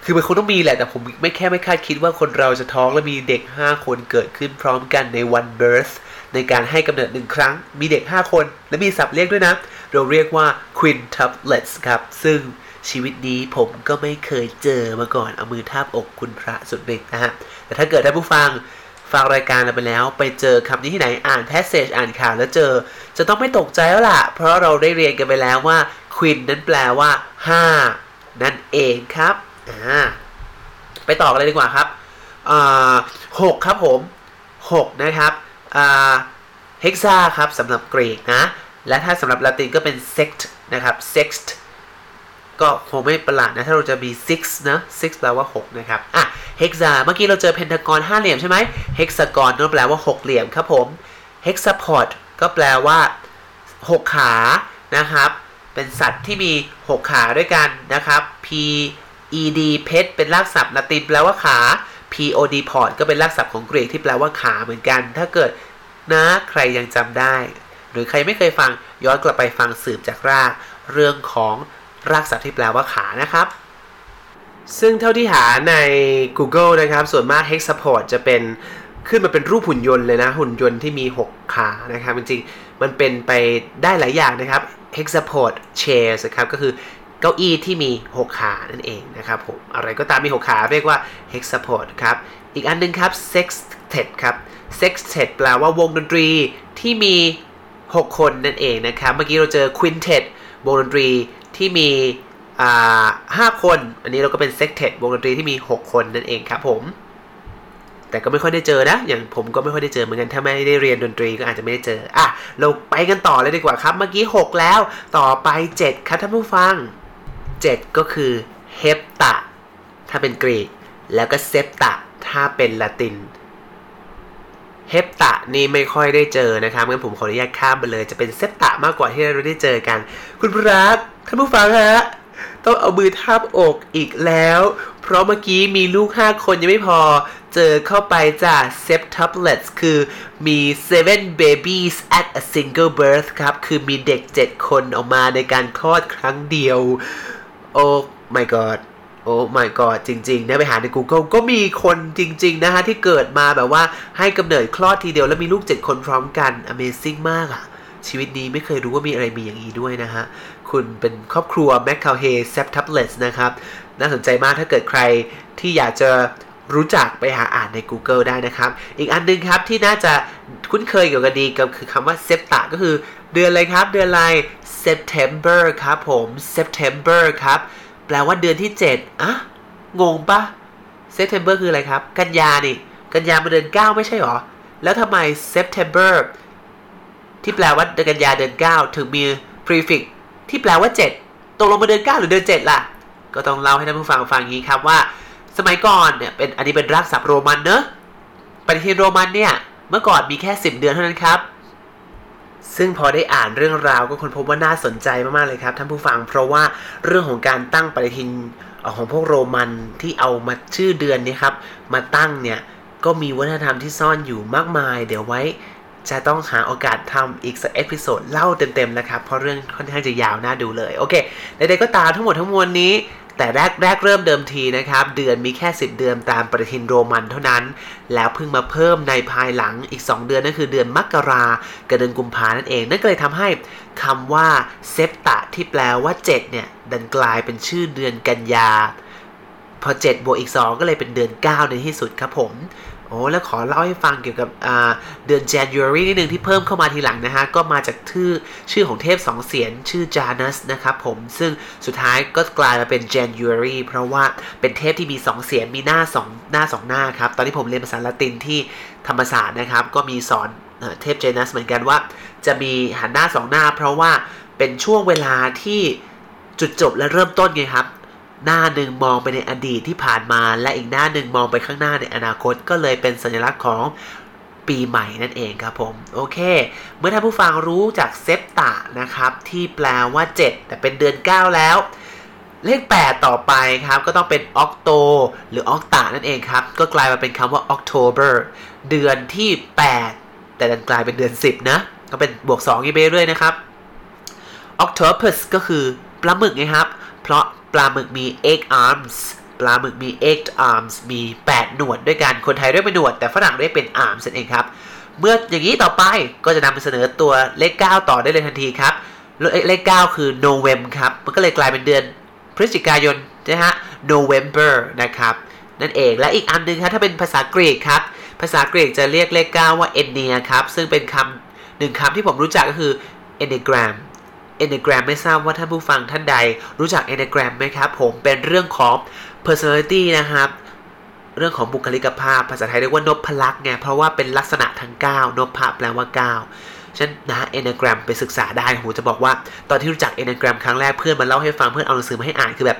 คือมันคงต้องมีแหละ แต่ผมไม่แค่ไม่คาดคิดว่าคนเราจะท้องและมีเด็ก 5 คนเกิดขึ้นพร้อมกันในวัน birth ในการให้กำเนิดหนึ่งครั้ง มีเด็ก 5 คน และมีศัพท์เรียกด้วยนะ เราเรียกว่า quintuplets ครับ ซึ่งชีวิตนี้ผมก็ไม่เคยเจอมาก่อน เอามือทาบอกคุณพระสุดเด็กนะฮะ แต่ถ้าเกิดท่านผู้ฟังฟังรายการเราไปแล้ว ไปเจอคำนี้ที่ไหนอ่านแพสเซจอ่านข่าวแล้วเจอ จะต้องไม่ตกใจแล้วล่ะ เพราะเราได้เรียนกันไปแล้วว่า quin นั้นแปลว่า 5 นั่นเองครับ อ่าไปต่อกันเลยดีกว่าครับหกครับผม6นะครับเฮกซาครับสำหรับกรีกนะ และถ้าสำหรับละตินก็เป็น sext นะครับ sext ก็คงไม่ประหลาดนะ ถ้าเราจะมี six นะ six แปลว่า 6 นะครับ อะ hexa เมื่อกี้เราเจอเพนทากอนห้าเหลี่ยมใช่ไหม hexagon นั่นแปลว่า 6 เหลี่ยมครับผม hexapod ก็แปลว่า 6 ขานะครับ เป็นสัตว์ที่มี 6 ขาด้วยกันนะครับ p e d pet เป็นรากศัพท์ละตินแปลว่าขา p o d pod ก็เป็นรากศัพท์ของกรีกที่แปลว่าขาเหมือนกัน ถ้าเกิดนะใครยังจำได้ หรือใครไม่เคยฟังย้อนกลับไปฟังสืบจากราก เรื่องของรากศัพท์ที่แปลว่าขานะครับ ซึ่งเท่าที่หาใน Google นะครับ ส่วนมาก Hexapod จะเป็นขึ้นมาเป็นรูปหุ่นยนต์เลยนะ หุ่นยนต์ที่มี 6 ขานะครับ จริงๆ มันเป็นไปได้หลายอย่างนะครับ Hexapod chairs นะครับ ก็คือ เก้าอี้ที่มี 6 ขานั่นเองนะครับผมอะไรก็ตามมี 6 ขาเรียกว่า Hexapod ครับ อีกอันนึงครับ Sextet ครับ Sextet แปลว่าวงดนตรีที่มี 6 คนนั่นเองนะครับ เมื่อกี้เราเจอ Quintet วงดนตรีที่มีห้าคน อันนี้เราก็เป็นเซ็กเทดวงดนตรีที่มี 6 คนนั่นเองครับผมแต่ก็ไม่ค่อยได้เจอนะ อย่างผมก็ไม่ค่อยได้เจอเหมือนกัน ถ้าไม่ได้เรียนดนตรีก็อาจจะไม่ได้เจอ อะ เราไปกันต่อเลยดีกว่าครับ เมื่อกี้ 6 แล้ว ต่อไป 7 ครับท่านผู้ฟัง 7 ก็คือเฮปตะถ้าเป็นกรีก แล้วก็เซปตะถ้าเป็นละตินเฮปตะนี่ไม่ค่อยได้เจอนะครับงั้นผมขออนุญาตข้ามไปเลย จะเป็นเซปตะมากกว่าที่เราได้เจอกัน คุณพระท่านผู้ฟังฮะต้องเอามือทาบอกอีกแล้ว เพราะเมื่อกี้มีลูก 5 คนยังไม่พอ เจอเข้าไปจาก septuplets คือมี seven babies at a single birth ครับ คือมีเด็ก 7 คนออกมาในการคลอดครั้งเดียว โอ้ my god โอ้ my god จริงๆนะไปหาใน Google ก็มีคนจริง ๆ นะฮะ ที่เกิดมาแบบว่าให้กำเนิดคลอดทีเดียวแล้วมีลูก 7 คนพร้อมกัน Amazing มากอะชีวิตนี้ไม่เคยรู้ว่ามีอะไรมีอย่างนี้ด้วยนะฮะ คุณเป็นครอบครัว m c c a l h e y s e p t u p l e t s นะครับ น่าสนใจมากถ้าเกิดใครที่อยากจะ รู้จักไปหาอ่านใน Google ได้นะครับ อีกอันนึงครับที่น่าจะคุ้นเคยเกี่ยวกับดีกับคือคำว่า septa ก็คือเดือนอะไรครับ เดือนอะไร September ครับผม September ครับ แปลว่าเดือนที่ 7อะงงปะ September คืออะไรครับ กันยานี่ กันยามาเดือน 9 ไม่ใช่หรอ แล้วทำไม September ที่แปลว่าเดือนกันยาเดือน 9 ถึงมี prefix ที่แปลว่า 7ตกลงมาเดือน 9 หรือเดือน 7 ล่ะ ก็ต้องเล่าให้ท่านผู้ฟังฟังงนี้ครับว่า สมัยก่อนเนี่ยเป็นอันนี้เป็นรากศัพท์โรมันเนอะปฏิทินโรมันเนี่ยเมื่อก่อนมีแค่ 10 เดือนเท่านั้นครับ ซึ่งพอได้อ่านเรื่องราวก็ค้นพบว่าน่าสนใจมาก ๆ เลยครับท่านผู้ฟัง เพราะว่าเรื่องของการตั้งปฏิทินของพวกโรมันที่เอามาชื่อเดือนนี้ครับ มาตั้งเนี่ยก็มีวัฒนธรรมที่ซ่อนอยู่มากมาย เดี๋ยวไว้จะต้องหาโอกาสทำอีกสัก episode เล่าเต็มๆนะครับ เพราะเรื่องค่อนข้างจะยาวน่าดูเลย โอเคใดๆก็ตามทั้งหมดทั้งมวลนี้ แต่แรกแรกเริ่มเดิมทีนะครับ เดือนมีแค่ 10 เดือนตามปฏิทินโรมันเท่านั้น แล้วเพิ่งมาเพิ่มในภายหลังอีก 2 เดือนนั่นคือเดือนมกรากับเดือนกุมภานั่นเองนั่นก็เลยทำให้คำว่าเซปตะที่แปลว่า 7 เนี่ย ดันกลายเป็นชื่อเดือนกันยาพอ7บวกอีก 2 ก็เลยเป็นเดือน 9 ในที่สุดครับผม โอ้แล้วขอเล่าให้ฟังเกี่ยวกับเดือน January นิดนึงที่เพิ่มเข้ามาทีหลังนะฮะ ก็มาจากชื่อชื่อของเทพสองเสียนชื่อ Janus นะครับผม ซึ่งสุดท้ายก็กลายมาเป็น January เพราะว่าเป็นเทพที่มี2เสียนมีหน้า2หน้า2หน้าครับ ตอนที่ผมเรียนภาษาละตินที่ธรรมศาสตร์นะครับ ก็มีสอนเทพ Janus เหมือนกันว่า จะมีหันหน้า2หน้า เพราะว่าเป็นช่วงเวลาที่จุดจบและเริ่มต้นไงครับ หน้าหนึ่งมองไปในอดีตที่ผ่านมา และอีกหน้าหนึ่งมองไปข้างหน้าในอนาคต ก็เลยเป็นสัญลักษณ์ของปีใหม่นั่นเองครับผม โอเค เมื่อท่านผู้ฟังรู้จากเซปตะนะครับ ที่แปลว่า 7 แต่เป็นเดือน 9 แล้ว เลข 8 ต่อไปครับ ก็ต้องเป็นออกโต หรือออกตานั่นเองครับ ก็กลายมาเป็นคำว่า October เดือนที่ 8 แต่ดันกลายเป็นเดือน 10 นะ ก็เป็นบวก2อีกไปเรื่อยนะครับ Octopus ก็คือปลาหมึกไงครับ เพราะ ปลาหมึกมี eight arms ปลาหมึกมี eight arms มี 8 หนวดด้วยกัน คนไทยเรียกเป็นหนวด แต่ฝรั่งเรียกเป็น arms นั่นเองครับ เมื่ออย่างนี้ต่อไปก็จะนำไปเสนอตัวเลข 9 ต่อได้เลยทันทีครับ เลข 9 คือ November ครับ มันก็เลยกลายเป็นเดือนพฤศจิกายนนะฮะ November นะครับ นั่นเอง และอีกอันนึงครับถ้าเป็นภาษากรีกครับ ภาษากรีกจะเรียกเลข 9 ว่า Enia ครับ ซึ่งเป็นคำหนึ่งคำที่ผมรู้จักก็คือ Enneagram Enneagram ไม่ทราบว่าท่านผู้ฟังท่านใด รู้จัก Enneagram ไหมครับผมเป็นเรื่องของ personality นะครับเรื่องของบุคลิกภาพ ภาษาไทยเรียกว่านพพลักษ์ไงเพราะว่าเป็นลักษณะทั้ง9นพพะแปลว่า9ฉันนะเอเนแกรมไปศึกษาได้ผมจะบอกว่า ตอนที่รู้จักเอเนแกรมครั้งแรกเพื่อนมาเล่าให้ฟังเพื่อนเอาหนังสือมาให้อ่านคือแบบ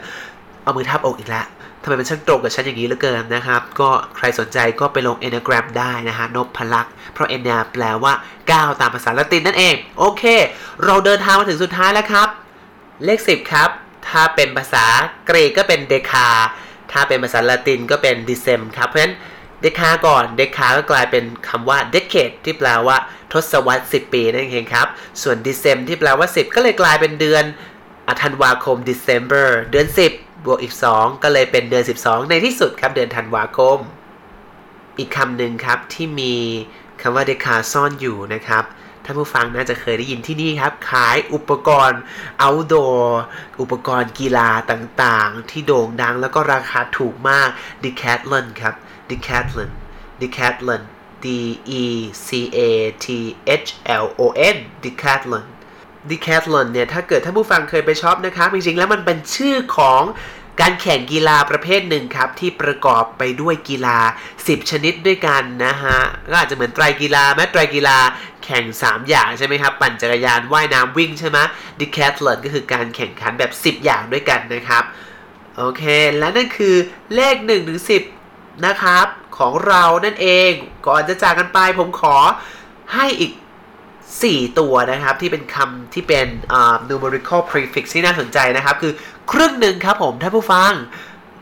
เอามือทับอกอีกแล้ว ทำไมมันช่างตรงกับฉันอย่างนี้เหลือเกินนะครับ ก็ใครสนใจก็ไปลง Enneagram ได้นะฮะนพพลักษ์เพราะ Enna แปลว่า 9 ตามภาษาละตินนั่นเอง โอเค เราเดินทางมาถึงสุดท้ายแล้วครับ เลข 10 ครับ ถ้าเป็นภาษากรีกก็เป็นเดคา ถ้าเป็นภาษาละตินก็เป็นดิเซมครับ เพราะฉะนั้นเดคาก่อน เดคาก็กลายเป็นคำว่า decade ที่แปลว่า ทศวรรษ 10 ปีนั่นเองครับ ส่วนดิเซมที่แปลว่า 10 ก็เลยกลายเป็นเดือนธันวาคม December เดือน 10 บวกอีก 2 ก็เลยเป็นเดือน 12 ในที่สุดครับเดือนธันวาคม อีกคำหนึ่งครับที่มีคำว่าเดคาซ่อนอยู่นะครับท่านผู้ฟังน่าจะเคยได้ยินที่นี่ครับ ขายอุปกรณ์ outdoor อุปกรณ์กีฬาต่างๆ ที่โด่งดังแล้วก็ราคาถูกมาก Decathlon ครับ Decathlon Decathlon D E C A T H L O N Decathlon Decathlon เนี่ย ถ้าเกิดท่านผู้ฟังเคยไปช็อปนะครับ จริงๆ แล้วมันเป็นชื่อของการแข่งกีฬาประเภทหนึ่งครับ ที่ประกอบไปด้วยกีฬา 10 ชนิดด้วยกันนะฮะ ก็อาจจะเหมือนไตรกีฬาแม้ไตรกีฬาแข่ง 3 อย่างใช่ไหมครับ ปั่นจักรยานว่ายน้ำวิ่งใช่ไหม Decathlon ก็คือการแข่งขันแบบ 10 อย่างด้วยกันนะครับ โอเค และนั่นคือเลข1ถึง10 นะครับ ของเรานั่นเองก่อนจะจากกันไปผมขอให้อีก 4 ตัวนะครับ ที่เป็นคำที่เป็น numerical prefix ที่น่าสนใจนะครับ คือครึ่งหนึ่งครับผมท่านผู้ฟัง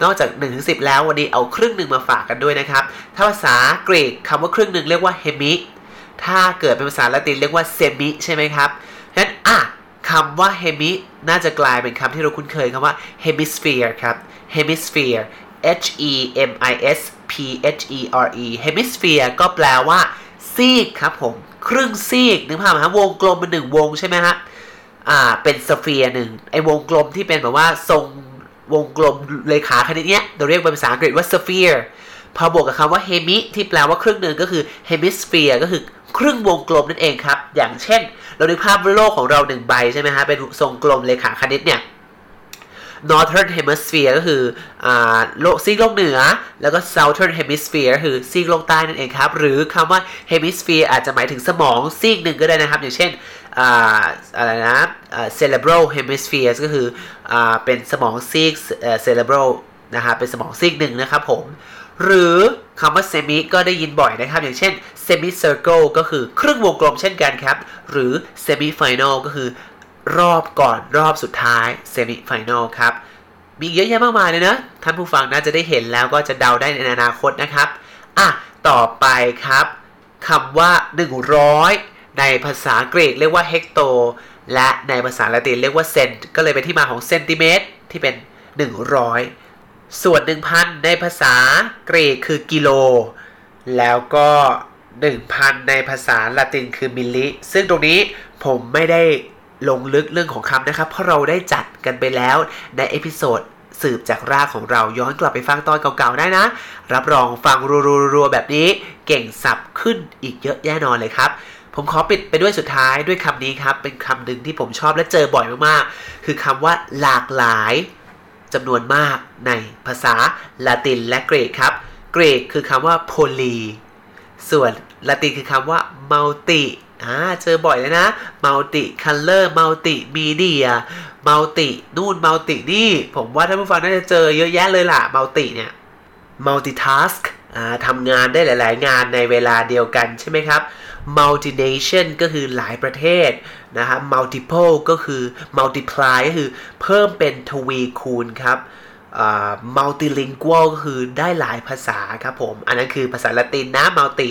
นอกจาก1ถึง10แล้ววันนี้เอาครึ่งหนึ่งมาฝากกันด้วยนะครับ ถ้าภาษากรีกคำว่าครึ่งหนึ่งเรียกว่า hemi ถ้าเกิดเป็นภาษาละตินเรียกว่า semi ใช่ไหมครับฉะนั้นอะคำว่า hemi น่าจะกลายเป็นคำที่เราคุ้นเคยคำว่า hemisphere ครับ hemisphere h e m i s p h e r e hemisphere ก็แปลว่า ซีกครับผม ครึ่งซีกนึกภาพไหมครับวงกลมเป็นหนึ่งวงใช่ไหมฮะอ่าเป็นสเฟียร์หนึ่งไอ้วงกลมที่เป็นแบบว่าทรงวงกลมเลขาคณิตเนี้ยเราเรียกเป็นภาษาอังกฤษว่า sphere พอบวกกับคำว่า hemi ที่แปลว่าครึ่งหนึ่งก็คือ hemisphere ก็คือครึ่งวงกลมนั่นเองครับ อย่างเช่น เราดูภาพโลกของเราหนึ่งใบใช่ไหมฮะเป็นทรงกลมเลขาคณิตเนี่ย Northern Hemisphere ก็คืออโลกซีกโลกเหนือ แล้วก็ Southern Hemisphere คือซีกโลกใต้นั่นเองครับ หรือคำว่า Hemisphere อาจจะหมายถึงสมองซีกหนึ่งก็ได้นะครับ อย่างเช่นอะไรนะ cerebral hemisphere ก็คืออเป็นสมองซีก cerebral นะครับเป็นสมองซีกหนึ่งนะครับผม หรือคำว่า semi ก็ได้ยินบ่อยนะครับ อย่างเช่น semi circle ก็คือครึ่งวงกลมเช่นกันครับ หรือ semi final ก็คือ รอบก่อนรอบสุดท้าย semi final ครับ มีเยอะแยะมากมายเลยนะ ท่านผู้ฟังน่าจะได้เห็นแล้วก็จะเดาได้ในอนาคตนะครับ อะ ต่อไปครับคำว่า 100 ในภาษากรีกเรียกว่า hecto และในภาษาละตินเรียกว่าเซนก็เลยเป็นที่มาของเซนติเมตรที่เป็น 100 ส่วน 1,000 ในภาษากรีกคือกิโล แล้วก็1,000 ในภาษาละตินคือ milli ซึ่งตรงนี้ผมไม่ได้ ลงลึกเรื่องของคำนะครับ เพราะเราได้จัดกันไปแล้วใน episode สืบจากรากของเราย้อนกลับไปฟังตอนเก่าๆได้นะ รับรองฟังรัวๆแบบนี้เก่งสับขึ้นอีกเยอะแน่นอนเลยครับ ผมขอปิดไปด้วยสุดท้ายด้วยคำนี้ครับ เป็นคำหนึ่งที่ผมชอบและเจอบ่อยมากๆ คือคำว่าหลากหลายจำนวนมากในภาษาละตินและกรีกครับ กรีกคือคำว่า poly ส่วนละตินคือคำว่า multi อ่าเจอบ่อยเลยนะ multi color multi media multi นู่น multi นี่ ผมว่าท่านผู้ฟังน่าจะเจอเยอะแยะเลยล่ะ multi เนี่ย multitask อ่าทำงานได้หลาย ๆ งานในเวลาเดียวกันใช่ไหมครับ multination ก็คือหลายประเทศนะครับ multiple ก็คือ multiply ก็คือเพิ่มเป็นทวีคูณครับ multilingual ก็คือได้หลายภาษาครับผม อันนั้นคือภาษาละตินนะ multi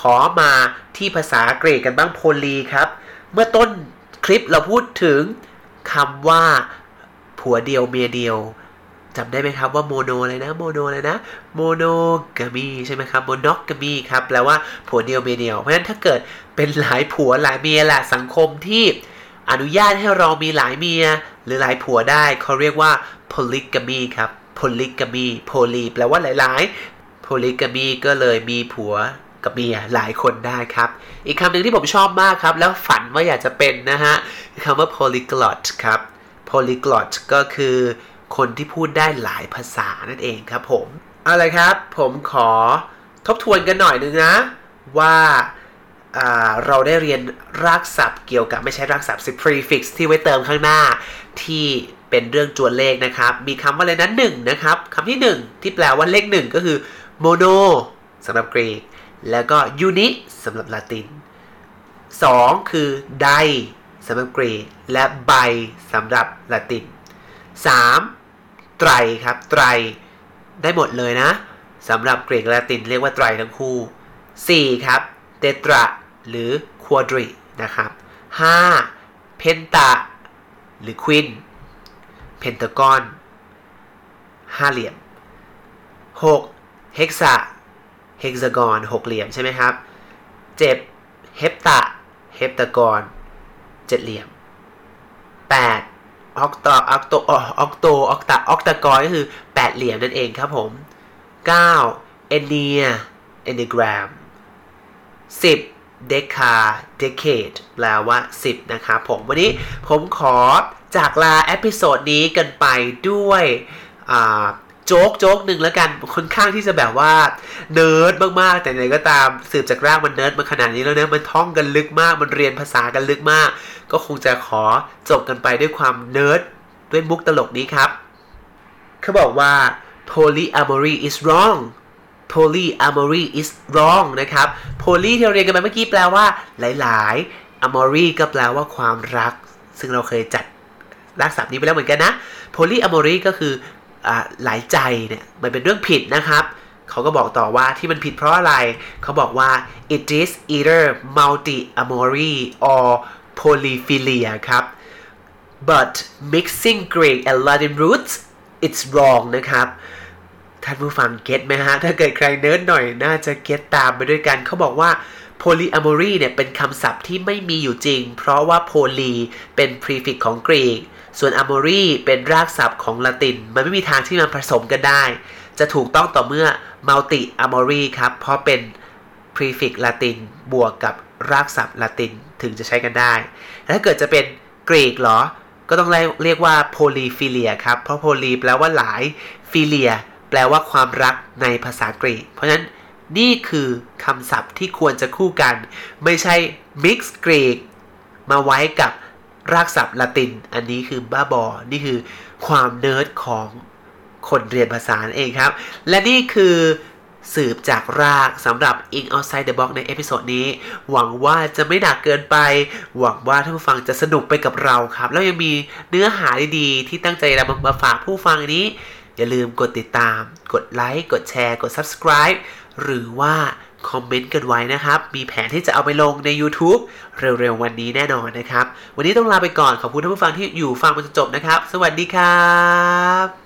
ขอมาที่ภาษากรีกกันบ้าง poly ครับ เมื่อต้นคลิปเราพูดถึงคำว่าผัวเดียวเมียเดียวจำได้ไหมครับว่า mono อะไรนะ mono อะไรนะ monogamy ใช่ไหมครับ monogamy ครับแปลว่าผัวเดียวเมียเดียว เพราะฉะนั้นถ้าเกิดเป็นหลายผัวหลายเมียแหละสังคมที่อนุญาตให้เรามีหลายเมีย หรือหลายผัวได้เขาเรียกว่า polygamy ครับ polygamy poly แปลว่าหลาย ๆ polygamy ก็เลยมีผัวกับเมียหลายคนได้ครับ อีกคำหนึ่งที่ผมชอบมากครับ แล้วฝันว่าอยากจะเป็นนะฮะคำว่า polyglot ครับ polyglot ก็คือคนที่พูดได้หลายภาษานั่นเองครับผม เอาลยครับ ผมขอทบทวนกันหน่อยนึงนะ ว่า เราได้เรียนรากศัพท์เกี่ยวกับไม่ใช่รากศัพท์สิ prefix ที่ไว้เติมข้างหน้าที่เป็นเรื่องจวนเลขนะครับ มีคำว่าอะไรนั้นหนึ่งนะครับคำที่ 1 ที่แปลว่าเลข1ก็คือ mono สำหรับกรีก แล้วก็ uni สำหรับลาติน 2 คือ di สำหรับกรีก และ bi สำหรับลาติน 3. ไตรครับไตร ได้หมดเลยนะสำหรับกรีกและลาตินเรียกว่าไตรทั้งคู่ 4. ครับเตตรา หรือควอดรินะครับ 5. เพนตาหรือควินpentagon ห้าเหลี่ยม 6. hexa hexagon หกเหลี่ยมใช่ไหมครับ 7. hepta heptagon เจ็ดเหลี่ยม 8. octo octo octo octa octagon ก็คือแปดเหลี่ยมนั่นเองครับผม 9. ennea enneagram 10 deca decade แปลว่า 10 นะครับผมวันนี้ผมขอจากลา episode นี้กันไปด้วย joke joke หนึ่งแล้วกันค่อนข้างที่จะแบบว่าเนิร์ดมากๆ แต่ไหนก็ตามสืบจากรากมันเนิร์ดมาขนาดนี้แล้วเนะมันท่องกันลึกมาก มันเรียนภาษากันลึกมาก ก็คงจะขอจบกันไปด้วยความเนิร์ดด้วยมุกตลกนี้ครับ เขาบอกว่า polyamory is wrong polyamory is wrong นะครับ poly ที่เราเรียนกันไปเมื่อกี้แปลว่า หลาย ๆ amory ก็แปลว่าความรัก ซึ่งเราเคยจัดรากศัพท์นี้ไปแล้วเหมือนกันนะ polyamory ก็คืออหลายใจเนี่ย มันเป็นเรื่องผิดนะครับ เขาก็บอกต่อว่าที่มันผิดเพราะอะไร เขาบอกว่า it is either multi-amory or polyphilia ครับ but mixing Greek and Latin roots it's wrong นะครับ ท่านผู้ฟัง get ไหมฮะ ถ้าเกิดใครเนิร์ดหน่อยน่าจะ get ตามไปด้วยกันเขาบอกว่า polyamory เนี่ยเป็นคำศัพท์ที่ไม่มีอยู่จริง เพราะว่า poly เป็น prefix ของกรีก ส่วน amory เป็นรากศัพท์ของละติน มันไม่มีทางที่มันผสมกันได้ จะถูกต้องต่อเมื่อ multi amory ครับ เพราะเป็น prefix ละตินบวกกับรากศัพท์ละตินถึงจะใช้กันได้ ถ้าเกิดจะเป็นกรีกเหรอ ก็ต้องเรียกว่า polyphilia ครับ เพราะ poly แปลว่าหลาย philia ลว่าความรักในภาษากรีก เพราะฉะนั้นนี่คือคำศัพท์ที่ควรจะคู่กัน ไม่ใช่ mix กรีกมาไว้กับรากศัพท์ละติน อันนี้คือบ้าบอ นี่คือความเนิร์ดของคนเรียนภาษาเองครับ และนี่คือสืบจากรากสำหรับ English Outside the Box ใน episode นี้ หวังว่าจะไม่หนักเกินไป หวังว่าท่านผู้ฟังจะสนุกไปกับเราครับ แล้วยังมีเนื้อหาดีๆ ที่ตั้งใจนำมาฝากผู้ฟังนี้ อย่าลืมกดติดตาม กดไลค์ กดแชร์ กด subscribe หรือว่าคอมเมนต์กันไว้นะครับ มีแผนที่จะเอาไปลงใน YouTube เร็วๆวันนี้แน่นอนนะครับ วันนี้ต้องลาไปก่อน ขอบคุณท่านผู้ฟังที่อยู่ฟังมาจนจบนะครับ สวัสดีครับ